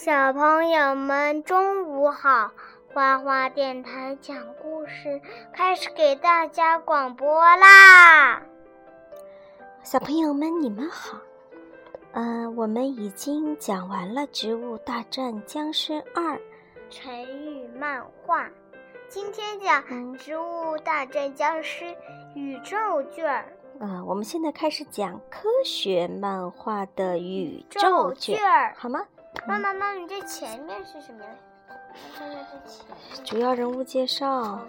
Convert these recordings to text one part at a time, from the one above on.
小朋友们，中午好！花花电台讲故事开始给大家广播啦！小朋友们，你们好。嗯，我们已经讲完了《植物大战僵尸二》成语漫画，今天讲《植物大战僵尸》宇宙卷儿。嗯，我们现在开始讲科学漫画的宇宙卷儿，好吗？妈妈，妈，你这前面是什么呀？主要人物介绍。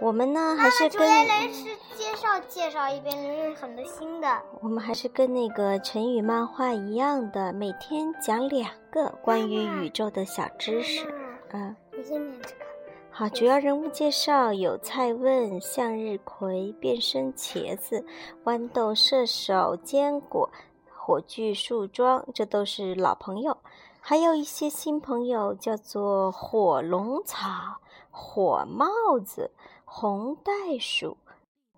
我们呢还是跟主要人是介绍介绍一遍，很多新的。我们还是跟那个成语漫画一样的，每天讲两个关于宇宙的小知识。嗯，你先念这个。好，主要人物介绍有蔡问、向日葵、变身茄子、豌豆射手、坚果、火炬树桩，这都是老朋友。还有一些新朋友，叫做火龙草、火帽子、红袋鼠、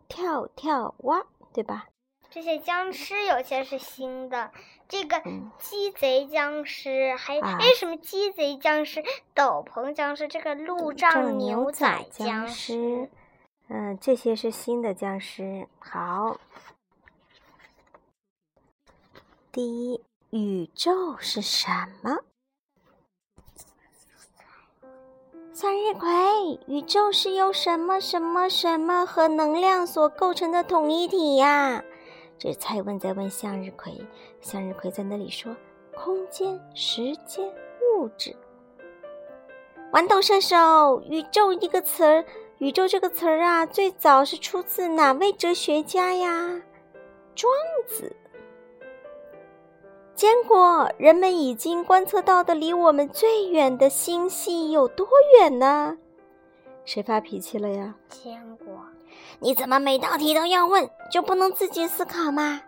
跳跳蛙，对吧？这些僵尸有些是新的，这个鸡贼僵尸，还有哎什么鸡贼僵尸、斗篷僵尸，这个路障牛仔僵尸，嗯，这些是新的僵尸。好，第一。宇宙是什么？向日葵，宇宙是由什么什么什么和能量所构成的统一体呀？这蔡问在问向日葵，向日葵在那里说：空间、时间、物质。豌豆射手，宇宙一个词儿，宇宙这个词儿啊，最早是出自哪位哲学家呀？庄子。坚果，人们已经观测到的离我们最远的星系有多远呢？谁发脾气了呀？坚果，你怎么每道题都要问，就不能自己思考吗？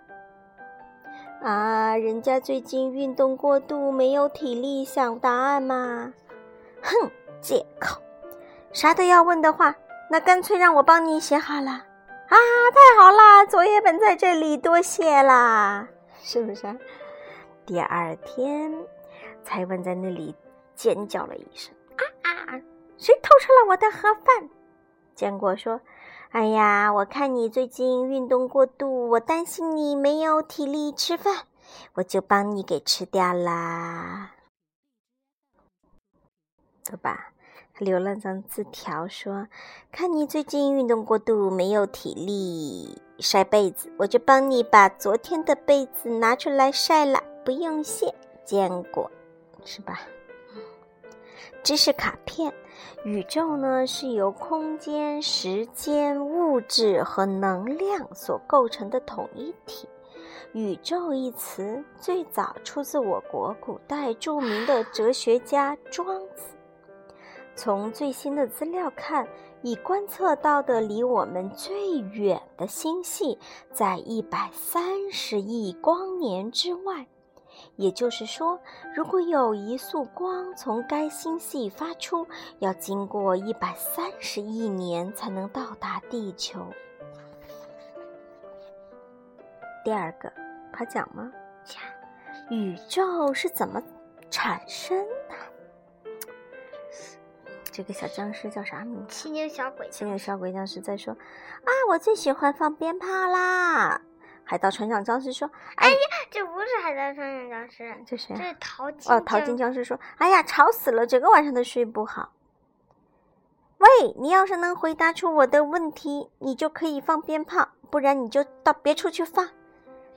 啊，人家最近运动过度，没有体力想答案吗？哼，借口！啥都要问的话，那干脆让我帮你写好了。啊，太好啦，作业本在这里，多谢啦，是不是？第二天，蔡文在那里尖叫了一声：“啊啊！谁偷吃了我的盒饭？”坚果说：“哎呀，我看你最近运动过度，我担心你没有体力吃饭，我就帮你给吃掉啦。”走吧，他留了张字条说：“看你最近运动过度，没有体力晒被子，我就帮你把昨天的被子拿出来晒了。”不用谢，坚果，是吧？知识卡片：宇宙呢是由空间、时间、物质和能量所构成的统一体。宇宙一词最早出自我国古代著名的哲学家庄子。从最新的资料看，已观测到的离我们最远的星系在一百三十亿光年之外。也就是说，如果有一束光从该星系发出，要经过一百三十亿年才能到达地球。第二个，考讲吗？讲。宇宙是怎么产生的？这个小僵尸叫啥名字？青年小鬼。青年小鬼僵尸在说：“啊，我最喜欢放鞭炮啦！”海盗船长僵尸说：“哎呀，这不是海盗船长僵尸，这谁？这是淘金。哦，淘金僵尸说：‘哎呀，吵死了，整个晚上都睡不好。’喂，你要是能回答出我的问题，你就可以放鞭炮，不然你就到别处去放。”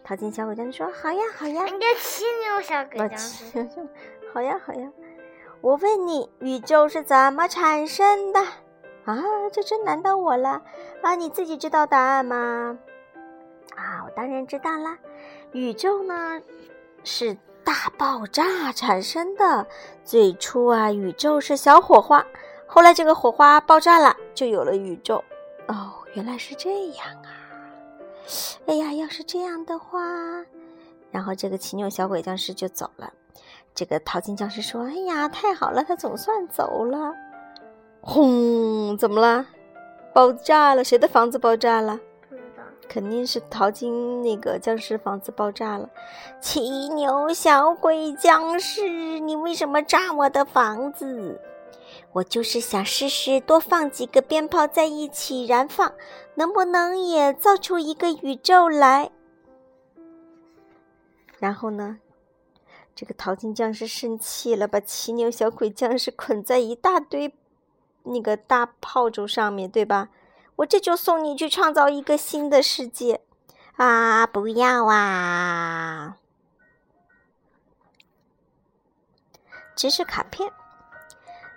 淘金小鬼僵尸说：“好呀，好呀。”人家犀牛小鬼僵尸，好呀，好呀。我问你，宇宙是怎么产生的？啊，这真难到我了。啊，你自己知道答案吗？啊，我当然知道啦。宇宙呢是大爆炸产生的。最初啊，宇宙是小火花，后来这个火花爆炸了，就有了宇宙。哦，原来是这样啊！哎呀，要是这样的话，然后这个奇牛小鬼僵尸就走了。这个淘金僵尸说：“哎呀，太好了，他总算走了。”轰！怎么了？爆炸了？谁的房子爆炸了？肯定是淘金那个僵尸房子爆炸了。骑牛小鬼僵尸，你为什么炸我的房子？我就是想试试多放几个鞭炮在一起燃放，能不能也造出一个宇宙来？然后呢，这个淘金僵尸生气了，把骑牛小鬼僵尸 捆在一大堆那个大炮竹上面，对吧？我这就送你去创造一个新的世界啊！不要啊！知识卡片。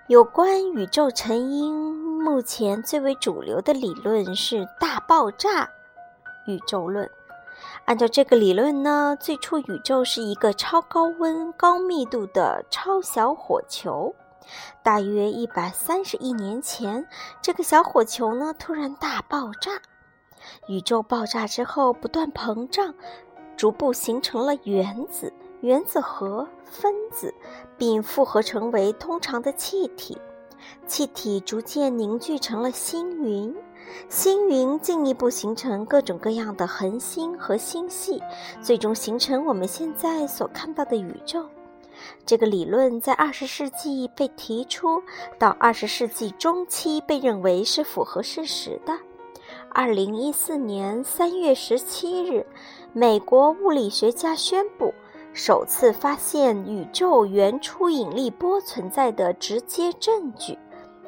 有关宇宙成因，目前最为主流的理论是大爆炸宇宙论。按照这个理论呢，最初宇宙是一个超高温、高密度的超小火球。大约一百三十亿年前，这个小火球呢突然大爆炸。宇宙爆炸之后不断膨胀，逐步形成了原子。原子核、分子，并复合成为通常的气体，气体逐渐凝聚成了星云，星云进一步形成各种各样的恒星和星系，最终形成我们现在所看到的宇宙。这个理论在二十世纪被提出，到二十世纪中期被认为是符合事实的。二零一四年三月十七日，美国物理学家宣布。首次发现宇宙原初引力波存在的直接证据，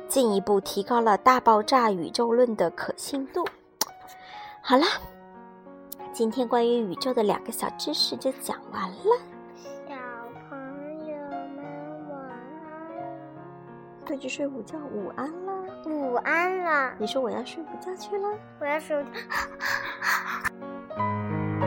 进一步提高了大爆炸宇宙论的可信度。好了，今天关于宇宙的两个小知识就讲完了。快去睡午觉，午安啦！午安了。你说我要睡午觉去了？我要睡。